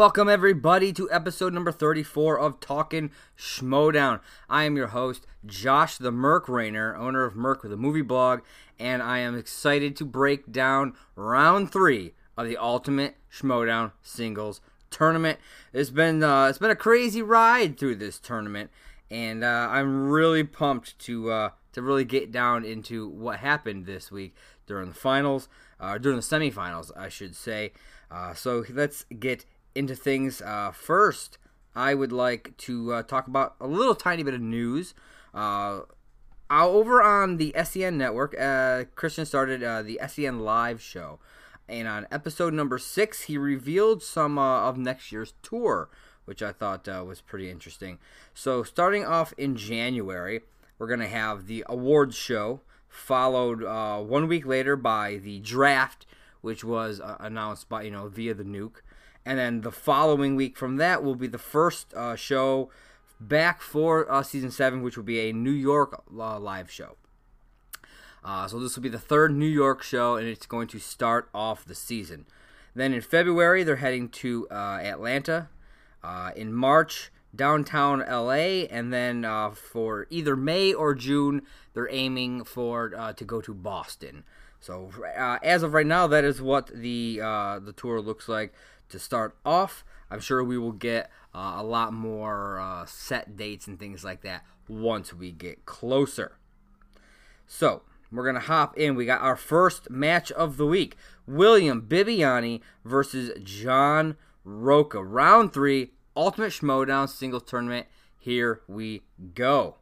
Welcome, everybody, to episode number 34 of Talkin' Schmoedown. I am your host, Josh the Merc Rainer, owner of Merc with a movie blog, and I am excited to break down round three of the Ultimate Schmoedown Singles Tournament. It's been uh, it's been a crazy ride through this tournament, and uh, I'm really pumped to uh, to really get down into what happened this week during the finals, uh, during the semifinals, I should say. Uh, so let's get into things. Uh, first, I would like to uh, talk about a little tiny bit of news. Uh, over on the SEN network, uh, Christian started uh, the SEN live show. And on episode number six, he revealed some uh, of next year's tour, which I thought was pretty interesting. So, starting off in January, we're going to have the awards show, followed one week later by the draft, which was announced by, you know, via the nuke and then the following week from that will be the first uh, show back for uh, season seven, which will be a New York uh, live show. Uh, so this will be the third New York show, and it's going to start off the season. Then in February, they're heading to uh, Atlanta. Uh, in March, downtown LA, and then for either May or June, they're aiming for to go to Boston. So as of right now, that is what the the tour looks like to start off. I'm sure we will get uh, a lot more uh, set dates and things like that once we get closer. So, we're going to hop in. We got our first match of the week William Bibbiani versus John Rocha. Round three, Ultimate Schmoedown singles tournament. Here we go.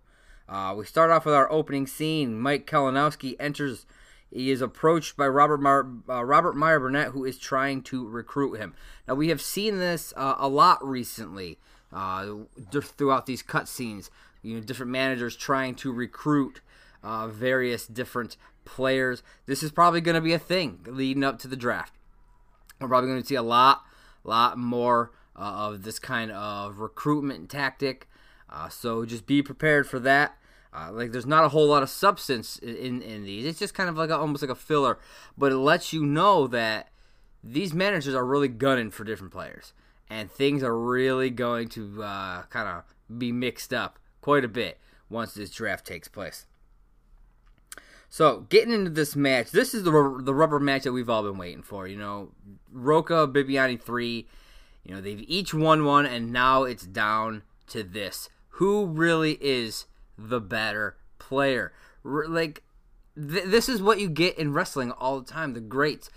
Uh, we start off with our opening scene. Mike Kalinowski enters he is approached by Robert Mar- uh, Robert Meyer Burnett, who is trying to recruit him. Now we have seen this uh, a lot recently uh, throughout these cutscenes. You know, different managers trying to recruit uh, various different players. This is probably going to be a thing leading up to the draft. We're probably going to see a lot, lot more uh, of this kind of recruitment tactic. So just be prepared for that. Uh, like there's not a whole lot of substance in, in these. It's just kind of like a, almost like a filler, but it lets you know that these managers are really gunning for different players, and things are really going to uh, kind of be mixed up quite a bit once this draft takes place. So getting into this match, this is the the rubber match that we've all been waiting for. You know, Rocha Bibbiani three. You know they've each won one, and now it's down to this: who really is the better player. like th- this is what you get in wrestling all the time. The greats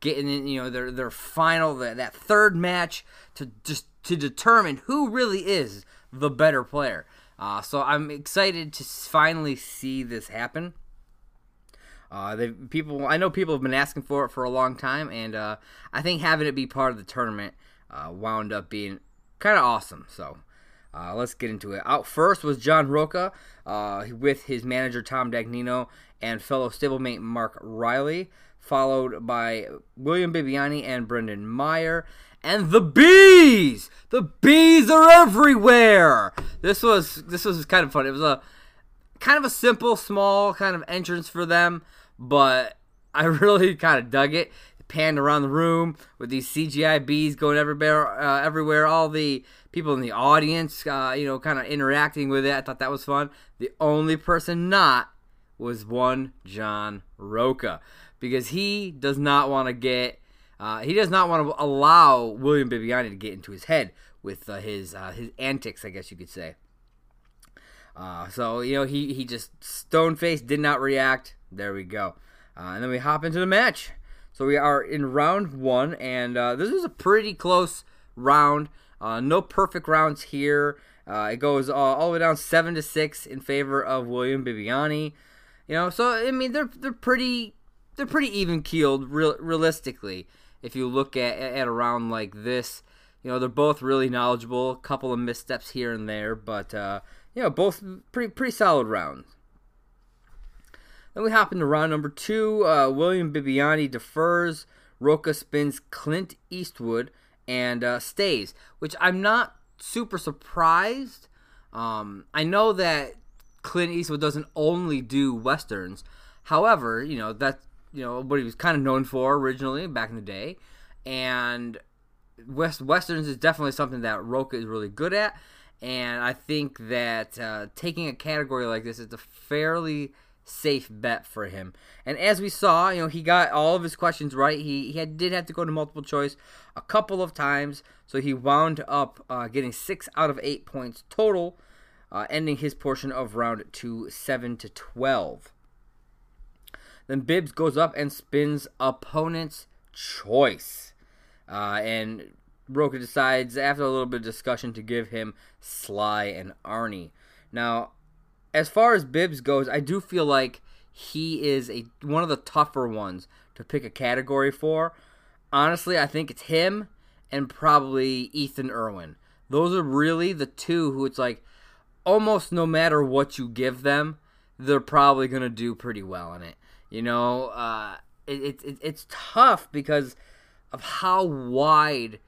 getting in, you know, their their final that, that third match to just to determine who really is the better player. Uh, so I'm excited to finally see this happen. Uh, they people, I know people have been asking for it for a long time, and uh, I think having it be part of the tournament uh, wound up being kind of awesome. So uh, let's get into it. Out first was John Rocha uh, with his manager Tom Dagnino and fellow stablemate Mark Riley, followed by William Bibbiani and Brendan Meyer. And the bees, the bees are everywhere. This was this was kind of fun. It was a kind of a simple, small kind of entrance for them, but I really kind of dug it. Panned around the room with these CGI bees going everywhere, uh, everywhere. All the people in the audience, uh, you know, kind of interacting with it. I thought that was fun. The only person not was one John Rocha because he does not want to get, uh, he does not want to allow William Bibbiani to get into his head with uh, his uh, his antics, I guess you could say. Uh, so you know he he just stone faced, did not react. There we go, uh, and then we hop into the match. So we are in round one, and this is a pretty close round. Uh, no perfect rounds here. Uh, it goes uh, all the way down seven to six in favor of William Bibbiani. You know, so I mean they're they're pretty they're pretty even keeled real, realistically. If you look at at a round like this, you know they're both really knowledgeable. A couple of missteps here and there, but uh, you know both pretty pretty solid rounds. Then we hop into round number two. Uh, William Bibbiani defers. Rocha spins Clint Eastwood and uh, stays, which I'm not super surprised. Um, I know that Clint Eastwood doesn't only do westerns. However, you know that's you know what he was kind of known for originally back in the day, and West westerns is definitely something that Rocha is really good at, and I think that uh, taking a category like this is a fairly safe bet for him. And as we saw, you know, he got all of his questions right. He, he had, did have to go to multiple choice a couple of times, so he wound up uh, getting six out of eight points total, uh, ending his portion of round two seven to twelve. Then Bibbs goes up and spins opponent's choice. Uh, and Rocha decides, after a little bit of discussion, to give him Sly and Arnie. Now, as far as Bibbs goes, I do feel like he is a one of the tougher ones to pick a category for. Honestly, I think it's him and probably Ethan Irwin. Those are really the two who it's like almost no matter what you give them, they're probably to do pretty well in it. You know, uh, it, it, it's tough because of how wide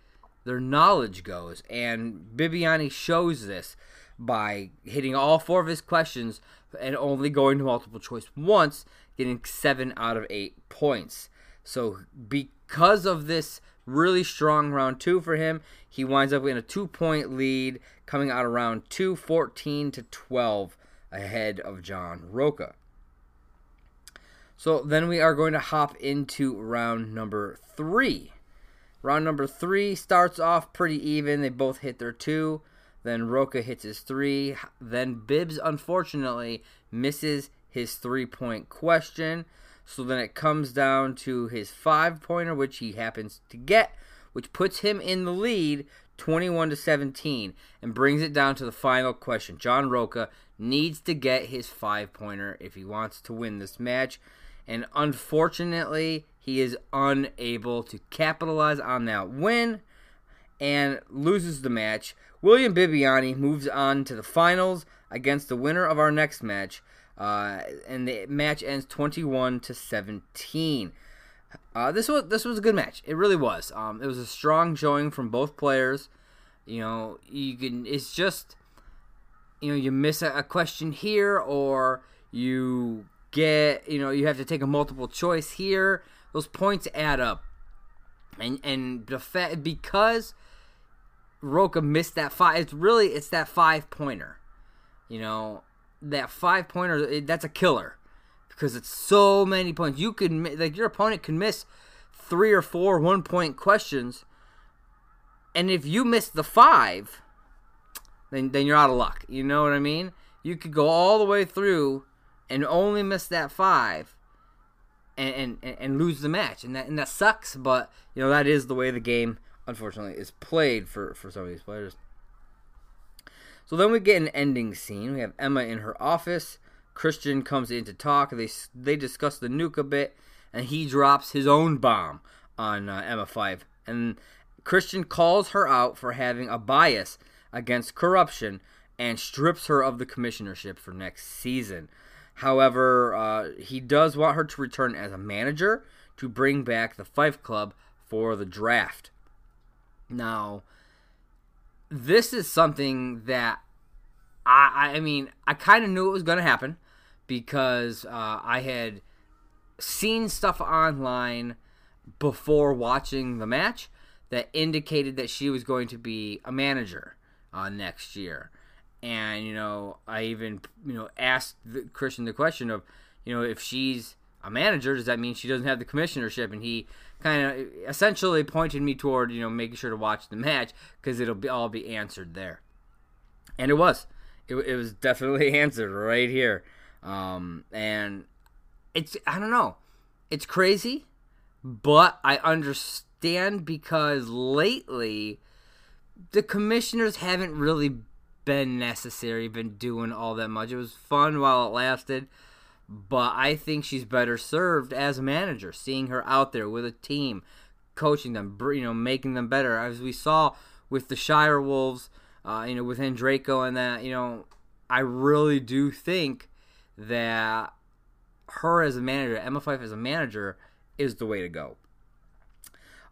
their knowledge goes. And Bibbiani shows this by hitting all four of his questions and only going to multiple choice once, getting seven out of eight points. So, because of this really strong round two for him, he winds up in a two point lead coming out of round two, 14 to 12, ahead of John Rocha. So then we are going to hop into round number three. Round number three starts off pretty even. They both hit their two. Then Rocha hits his three. Then Bibbs, unfortunately, misses his three point question. So then it comes down to his five pointer, which he happens to get, which puts him in the lead 21 to 17 and brings it down to the final question. John Rocha needs to get his five pointer if he wants to win this match and unfortunately, he is unable to capitalize on that win and loses the match. William Bibbiani moves on to the finals against the winner of our next match, uh, and the match ends 21 to 17. Uh, this was this was a good match. It really was. Um, it was a strong showing from both players. You know, you can. It's just, you know, you miss a, a question here, or you get you know you have to take a multiple choice here. Those points add up, and and the because Rocha missed that five, it's really it's that five pointer. You know that five pointer that's a killer because it's so many points. You could like your opponent can miss three or four one point questions, and if you miss the five, then then you're out of luck. You know what I mean? You could go all the way through and only miss that five and, and, and lose the match. And that, and that sucks, but, you know, that is the way the game, unfortunately, is played for, for some of these players. So then we get an ending scene. We have Emma in her office. Christian comes in to talk. They they discuss the nuke a bit, and he drops his own bomb on uh, Emma Fyffe. And Christian calls her out for having a bias against corruption and strips her of the commissionership for next season. However, uh, he does want her to return as a manager to bring back the Fyffe Club for the draft. Now, this is something that I, I mean, I kind of knew it was going to happen because uh, I had seen stuff online before watching the match that indicated that she was going to be a manager uh, next year. And you know I even you know asked the, Christian the question of you know if she's a manager does that mean she doesn't have the commissionership? And he kind of essentially pointed me toward you know making sure to watch the match because it'll be all be answered there. And it was. It, it was definitely answered right here. Um, and it's I don't know. It's crazy but I understand because lately the commissioners haven't really been necessary, been doing all that much. It was fun while it lasted, but I think she's better served as a manager, seeing her out there with a team, coaching them, you know, making them better. As we saw with the Shire Wolves, uh, you know, with Draco and that, you know, I really do think that her as a manager, Emma Fyffe as a manager, is the way to go.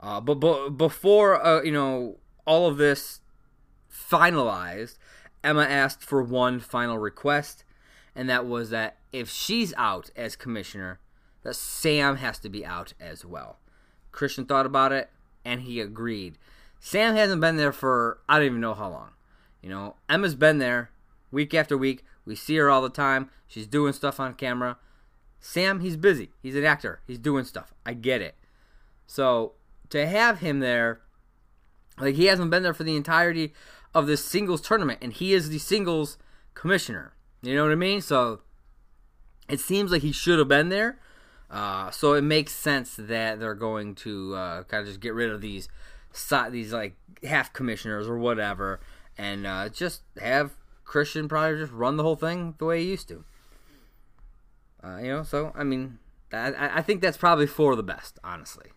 Uh, but, but before uh, you know all of this finalized, Emma asked for one final request, and that was that if she's out as commissioner, that Sam has to be out as well. Christian thought about it, and he agreed. Sam hasn't been there for I don't even know how long. You know, Emma's been there week after week. We see her all the time. She's doing stuff on camera. Sam, he's busy. He's an actor. He's doing stuff. I get it. So to have him there, like he hasn't been there for the entirety of this singles tournament, and he is the singles commissioner. You know what I mean? So it seems like he should have been there. Uh, so it makes sense that they're going to uh, kind of just get rid of these these like half commissioners or whatever, and uh, just have Christian probably just run the whole thing the way he used to. Uh, you know, so I mean, I, I think that's probably for the best, honestly.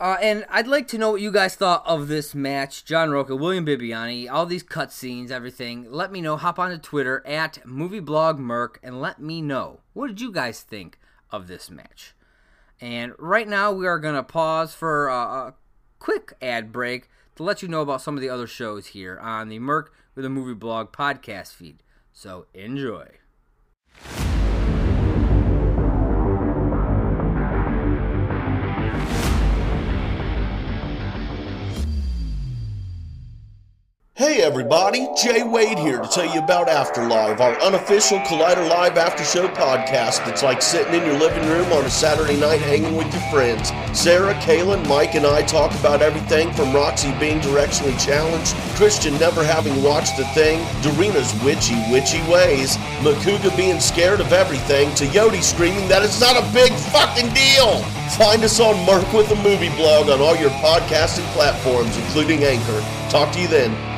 Uh, and I'd like to know what you guys thought of this match. John Rocha, William Bibbiani, all these cutscenes, everything. Let me know. Hop onto Twitter at MovieBlogMerc and let me know. What did you guys think of this match? And right now we are going to pause for a, a quick ad break to let you know about some of the other shows here on the Merc with a Movie Blog podcast feed. So enjoy. Hey everybody, Jay Wade here to tell you about Afterlive, our unofficial Collider Live after show podcast that's like sitting in your living room on a Saturday night hanging with your friends. Sarah, Kaylin, Mike, and I talk about everything from Roxy being directionally challenged, Christian never having watched a thing, Darina's witchy, witchy ways, Macuga being scared of everything, to Yodi screaming that it's not a big fucking deal. Find us on Merc with a Movie blog on all your podcasting platforms, including Anchor. Talk to you then.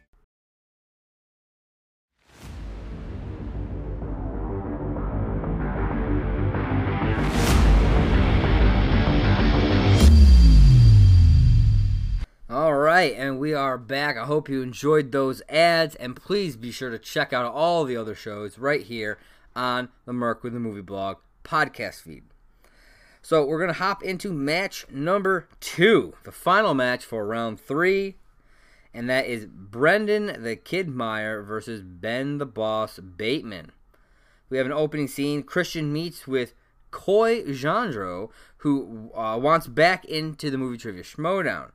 All right, and we are back. I hope you enjoyed those ads, and please be sure to check out all the other shows right here on the Merc with the Movie Blog podcast feed. So we're gonna hop into match number two, the final match for round three, and that is Brendan the Kid Meyer versus Ben the Boss Bateman. We have an opening scene. Christian meets with Coy Jandreau, who uh, wants back into the movie trivia Schmoedown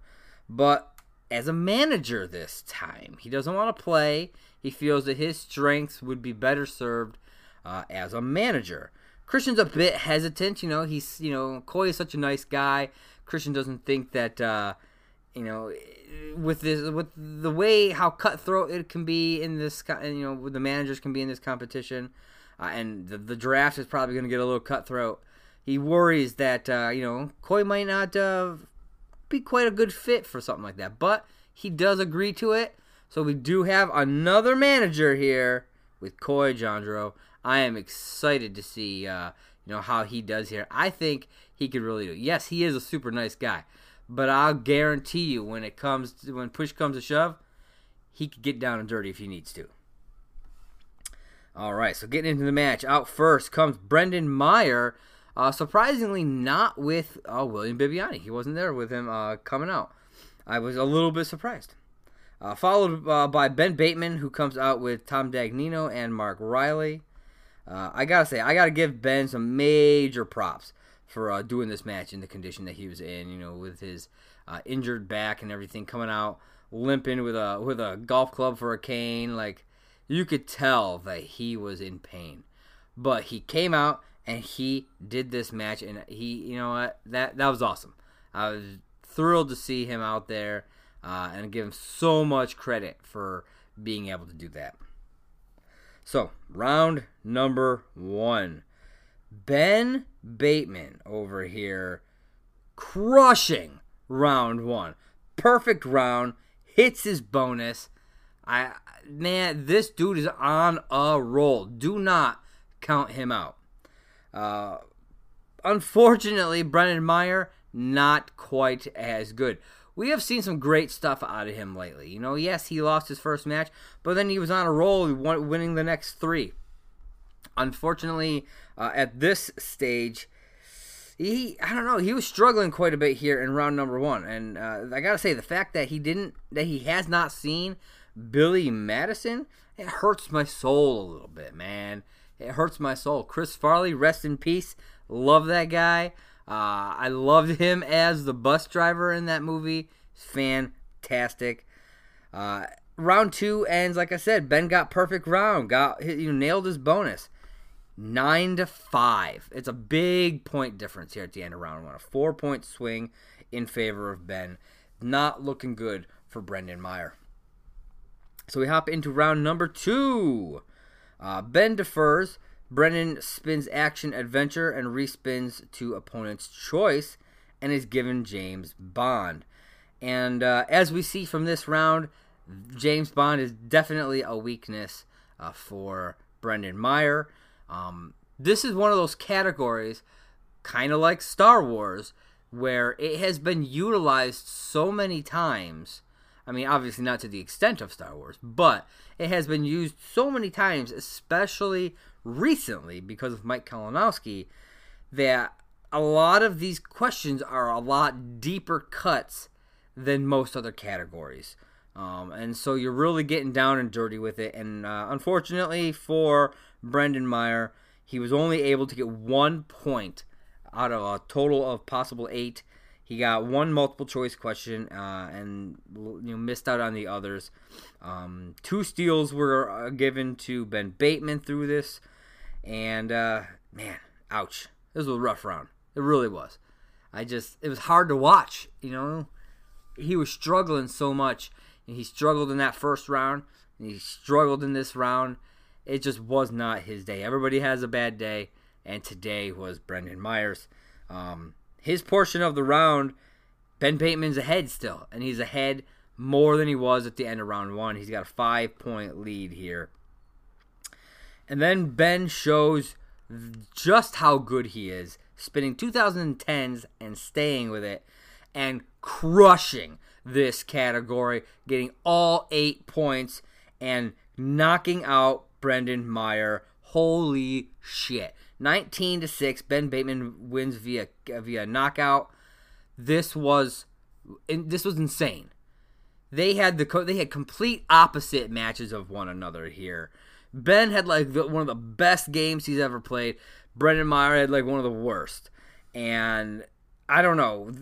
but as a manager this time. He doesn't want to play. He feels that his strengths would be better served uh, as a manager. Christian's a bit hesitant. You know, he's you know Coy is such a nice guy. Christian doesn't think that uh, you know with this with the way how cutthroat it can be in this you know the managers can be in this competition, uh, and the, the draft is probably going to get a little cutthroat. He worries that uh, you know Coy might not uh, be quite a good fit for something like that. But he does agree to it. So we do have another manager here with Coy Jandreau. I am excited to see uh, you know how he does here. I think he could really do. It. Yes, he is a super nice guy, but I'll guarantee you when it comes to, when push comes to shove, he could get down and dirty if he needs to. All right, so getting into the match, out first comes Brendan Meyer uh, surprisingly, not with uh, William Bibbiani. He wasn't there with him uh, coming out. I was a little bit surprised. Uh, followed uh, by Ben Bateman, who comes out with Tom Dagnino and Mark Riley. Uh, I gotta say, I gotta give Ben some major props for doing this match in the condition that he was in. You know, with his injured back and everything, coming out limping with a with a golf club for a cane. Like you could tell that he was in pain, but he came out and he did this match, and he, you know what, that that was awesome. I was thrilled to see him out there, uh, and give him so much credit for being able to do that. So, round number one. Ben Bateman over here crushing round one. Perfect round, hits his bonus. I man, this dude is on a roll. Do not count him out. Uh, unfortunately, Brendan Meyer not quite as good. We have seen some great stuff out of him lately. You know, yes, he lost his first match, but then he was on a roll, winning the next three. Unfortunately, uh, at this stage, he I don't know he was struggling quite a bit here in round number one, and uh, I gotta say the fact that he didn't that he has not seen Billy Madison it hurts my soul a little bit, man. It hurts my soul. Chris Farley, rest in peace. Love that guy. Uh, I loved him as the bus driver in that movie. Fantastic. Uh, round two ends like I said. Ben got perfect round. Got you nailed his bonus. Nine to five. It's a big point difference here at the end of round one. A four point swing in favor of Ben. Not looking good for Brendan Meyer. So we hop into round number two. Uh, ben defers. Brennan spins action adventure and respins to opponent's choice and is given James Bond. And uh, as we see from this round, James Bond is definitely a weakness uh, for Brendan Meyer. Um, this is one of those categories, kind of like Star Wars, where it has been utilized so many times. I mean, obviously not to the extent of Star Wars, but it has been used so many times, especially recently because of Mike Kalinowski, that a lot of these questions are a lot deeper cuts than most other categories. Um, and so you're really getting down and dirty with it. And uh, unfortunately for Brendan Meyer, he was only able to get one point out of a total of possible eight. He got one multiple choice question uh, and you know missed out on the others. Um, two steals were uh, given to Ben Bateman through this. And uh, man, ouch! This was a rough round. It really was. I just it was hard to watch. You know, he was struggling so much, and he struggled in that first round, and he struggled in this round. It just was not his day. Everybody has a bad day, and today was Brendan Meyer's. Um, his portion of the round, Ben Bateman's ahead still, and he's ahead more than he was at the end of round one. He's got a five point lead here. And then Ben shows just how good he is, spinning 2010s and staying with it and crushing this category, getting all eight points and knocking out Brendan Meyer. Holy shit. 19 to 6 Ben Bateman wins via via knockout. This was this was insane. They had the they had complete opposite matches of one another here. Ben had like the, one of the best games he's ever played. Brendan Meyer had like one of the worst. And I don't know.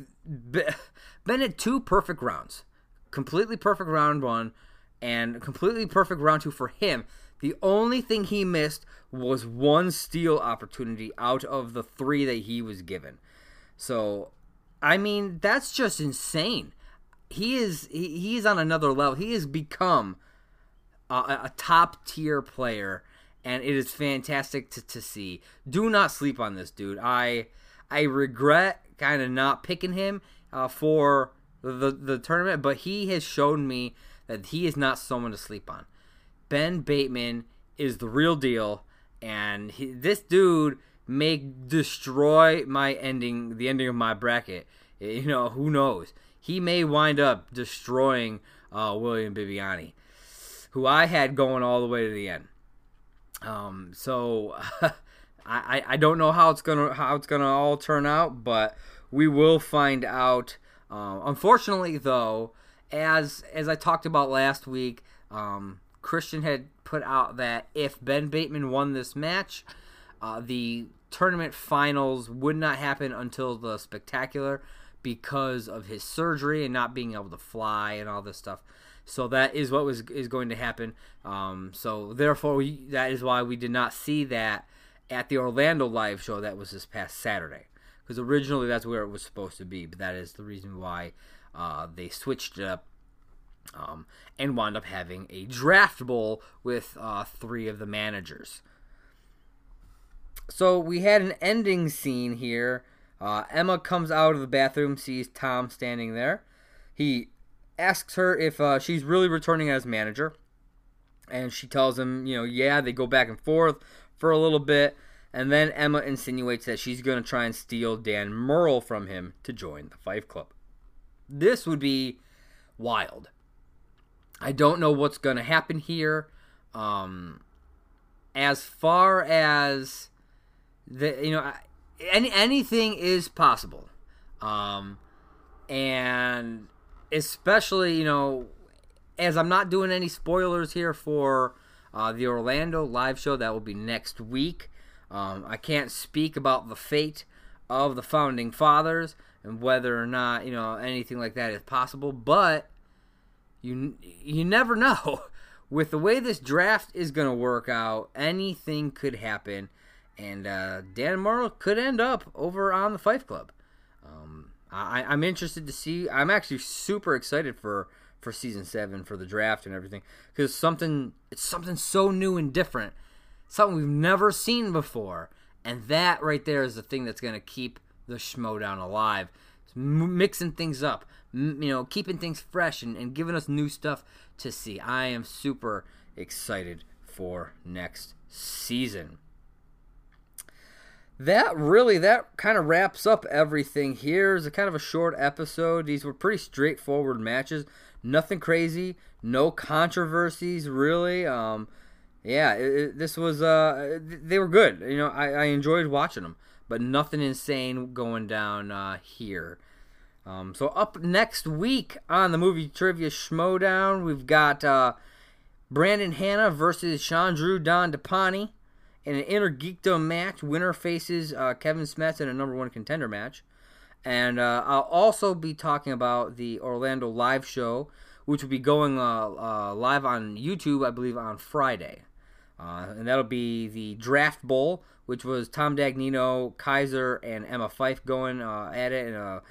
Ben had two perfect rounds. Completely perfect round one and completely perfect round two for him. The only thing he missed was one steal opportunity out of the three that he was given. So, I mean, that's just insane. He is he, is on another level. He has become uh, a top tier player, and it is fantastic to, to see. Do not sleep on this dude. I I regret kind of not picking him uh, for the the tournament, but he has shown me that he is not someone to sleep on. Ben Bateman is the real deal, and he, this dude may destroy my ending, the ending of my bracket. You know, who knows? He may wind up destroying uh, William Bibbiani who I had going all the way to the end. Um, so I, I don't know how it's gonna how it's gonna all turn out, but we will find out. Um, unfortunately, though, as as I talked about last week, um, Christian had put out that if Ben Bateman won this match, uh, the tournament finals would not happen until the spectacular because of his surgery and not being able to fly and all this stuff. So that is what was is going to happen. Um, so therefore, we, that is why we did not see that at the Orlando live show that was this past Saturday, because originally that's where it was supposed to be. But that is the reason why uh, they switched it up um, and wound up having a draft bowl with uh, three of the managers. So we had an ending scene here. Uh, Emma comes out of the bathroom, sees Tom standing there. He asks her if uh, she's really returning as manager. And she tells him, you know, yeah, they go back and forth for a little bit. And then Emma insinuates that she's going to try and steal Dan Murrell from him to join the Fight Club. This would be wild. I don't know what's going to happen here. Um, as far as the, you know, any anything is possible, um, and especially you know, as I'm not doing any spoilers here for uh, the Orlando live show that will be next week. Um, I can't speak about the fate of the founding fathers and whether or not you know anything like that is possible, but you you never know. With the way this draft is going to work out, anything could happen, and uh, Dan Murrell could end up over on the Fyffe Club. Um, I, I'm interested to see. I'm actually super excited for for season seven for the draft and everything because something it's something so new and different, something we've never seen before, and that right there is the thing that's going to keep the Schmoedown alive. It's mixing things up, you know, keeping things fresh and, and giving us new stuff to see. I am super excited for next season. That really that kind of wraps up everything here. It's a kind of a short episode. These were pretty straightforward matches. Nothing crazy, no controversies really. Um, yeah, it, it, this was uh, they were good. You know, I, I enjoyed watching them, but nothing insane going down uh, here. Um, so up next week on the movie trivia Schmoedown, we've got uh, Brandon Hanna versus Chandru Dandapani in an inner geekdom match. Winner faces uh, Kevin Smith in a number one contender match. And uh, I'll also be talking about the Orlando live show, which will be going uh, uh, live on YouTube, I believe, on Friday. Uh, and that'll be the Draft Bowl, which was Tom Dagnino, Kaiser, and Emma Fyffe going at it in a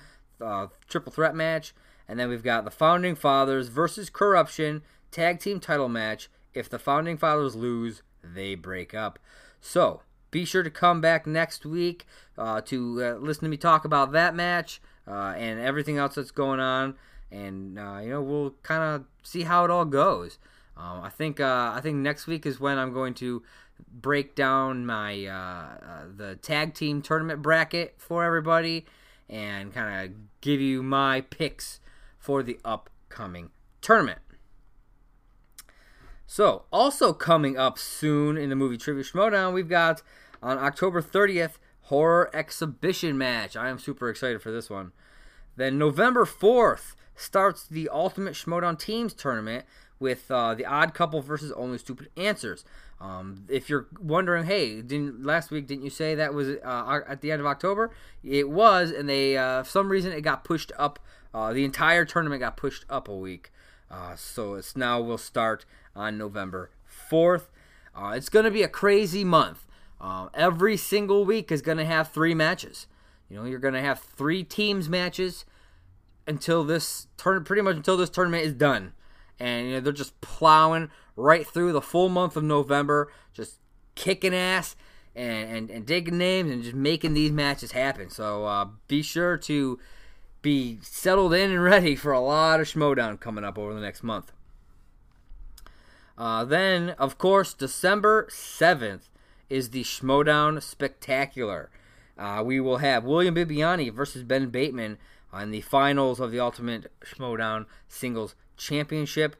uh, triple threat match. And then we've got the Founding Fathers versus Corruption tag team title match. If the Founding Fathers lose, they break up. So be sure to come back next week uh, to uh, listen to me talk about that match uh, and everything else that's going on. And uh, you know we'll kind of see how it all goes. Um, I think uh, I think next week is when I'm going to break down my the tag team tournament bracket for everybody and kind of give you my picks for the upcoming tournament. So, also coming up soon in the movie Trivia Schmoedown, we've got on October 30th, Horror Exhibition Match. I am super excited for this one. Then November 4th starts the Ultimate Schmoedown Teams Tournament with uh, the Odd Couple versus Only Stupid Answers. Um, if you're wondering, hey, didn't last week didn't you say that was uh, at the end of October? It was, and they uh, for some reason it got pushed up. Uh, the entire tournament got pushed up a week, uh, so it's now will start on November fourth. Uh, it's going to be a crazy month. Uh, every single week is going to have three matches. You know, you're going to have three teams matches until this turn, pretty much until this tournament is done and you know they're just plowing right through the full month of November, just kicking ass and and, and digging names and just making these matches happen. So uh, be sure to be settled in and ready for a lot of Schmoedown coming up over the next month. Uh, then, of course, December 7th is the Schmoedown Spectacular. Uh, we will have William Bibbiani versus Ben Bateman on the finals of the Ultimate Schmoedown Singles Championship.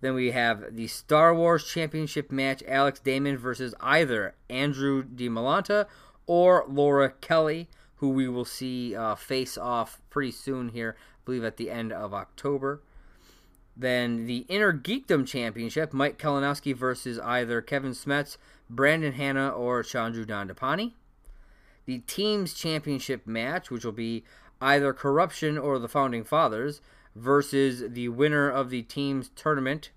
Then we have the Star Wars Championship match Alex Damon versus either Andrew DiMolanta or Laura Kelly, who we will see uh, face off pretty soon here, I believe at the end of October. Then the Inner Geekdom Championship, Mike Kalinowski versus either Kevin Smets, Brandon Hanna, or Chandru Dandapani. The Teams Championship match, which will be either Corruption or the Founding Fathers, versus the winner of the team's tournament.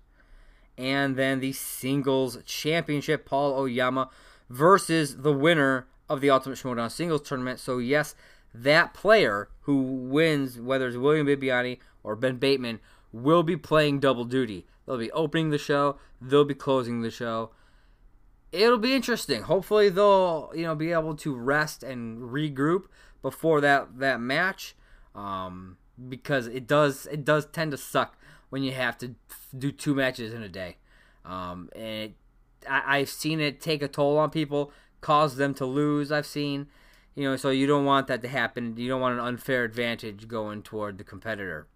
And then the singles championship, Paul Oyama, versus the winner of the Ultimate Schmoedown singles tournament. So, yes, that player who wins, whether it's William Bibbiani or Ben Bateman, will be playing double duty. They'll be opening the show, they'll be closing the show. It'll be interesting. Hopefully they'll, you know, be able to rest and regroup before that that match. Um, because it does it does tend to suck when you have to do two matches in a day. Um, and it, I, I've seen it take a toll on people, cause them to lose. I've seen, you know, so you don't want that to happen. You don't want an unfair advantage going toward the competitor.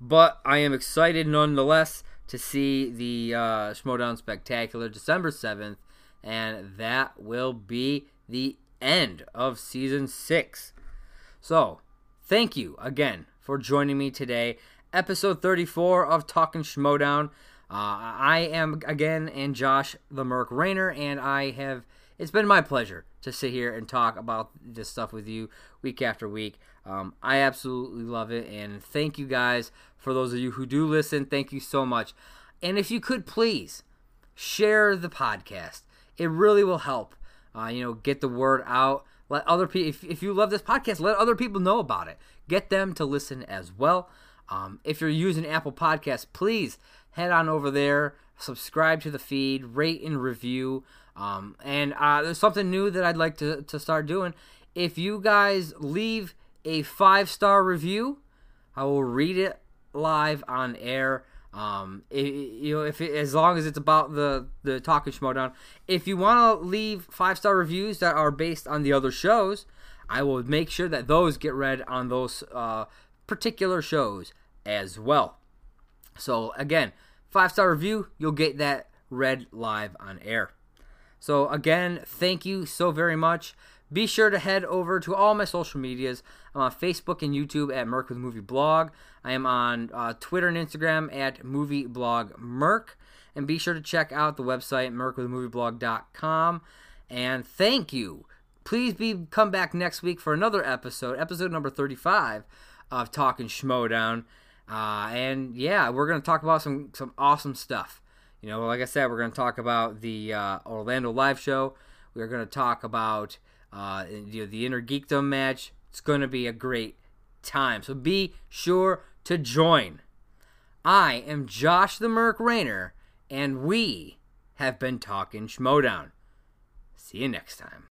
But I am excited nonetheless to see the uh, Schmoedown Spectacular December 7th, and that will be the end of season six. So, thank you again for joining me today. Episode 34 of Talking Schmoedown. Uh, I am again and Josh the Merc Rainer, and I have. It's been my pleasure to sit here and talk about this stuff with you week after week. Um, I absolutely love it, and thank you guys for those of you who do listen. Thank you so much. And if you could please share the podcast, it really will help. Uh, you know, get the word out. Let other people. If, if you love this podcast, let other people know about it. Get them to listen as well. Um, if you're using Apple Podcasts, please head on over there, subscribe to the feed, rate and review. Um, and uh, there's something new that I'd like to, to start doing. If you guys leave a five star review, I will read it live on air. Um, it, you know, if it, as long as it's about the the talking schmoedown. If you want to leave five star reviews that are based on the other shows, I will make sure that those get read on those uh, particular shows as well. So again, five star review, you'll get that read live on air. So again, thank you so very much. Be sure to head over to all my social medias. I'm on Facebook and YouTube at Merc with Movie Blog. I am on uh, Twitter and Instagram at Movie Blog Merc. And be sure to check out the website mercwithmovieblog.com. And thank you. Please be come back next week for another episode, episode number 35 of Talking Schmoedown. Uh, and yeah, we're gonna talk about some some awesome stuff. You know, like I said, we're gonna talk about the uh, Orlando live show. We're gonna talk about uh, you know, the Inner Geekdom match. It's gonna be a great time. So be sure to join. I am Josh the Merc Rainer, and we have been talking Schmoedown. See you next time.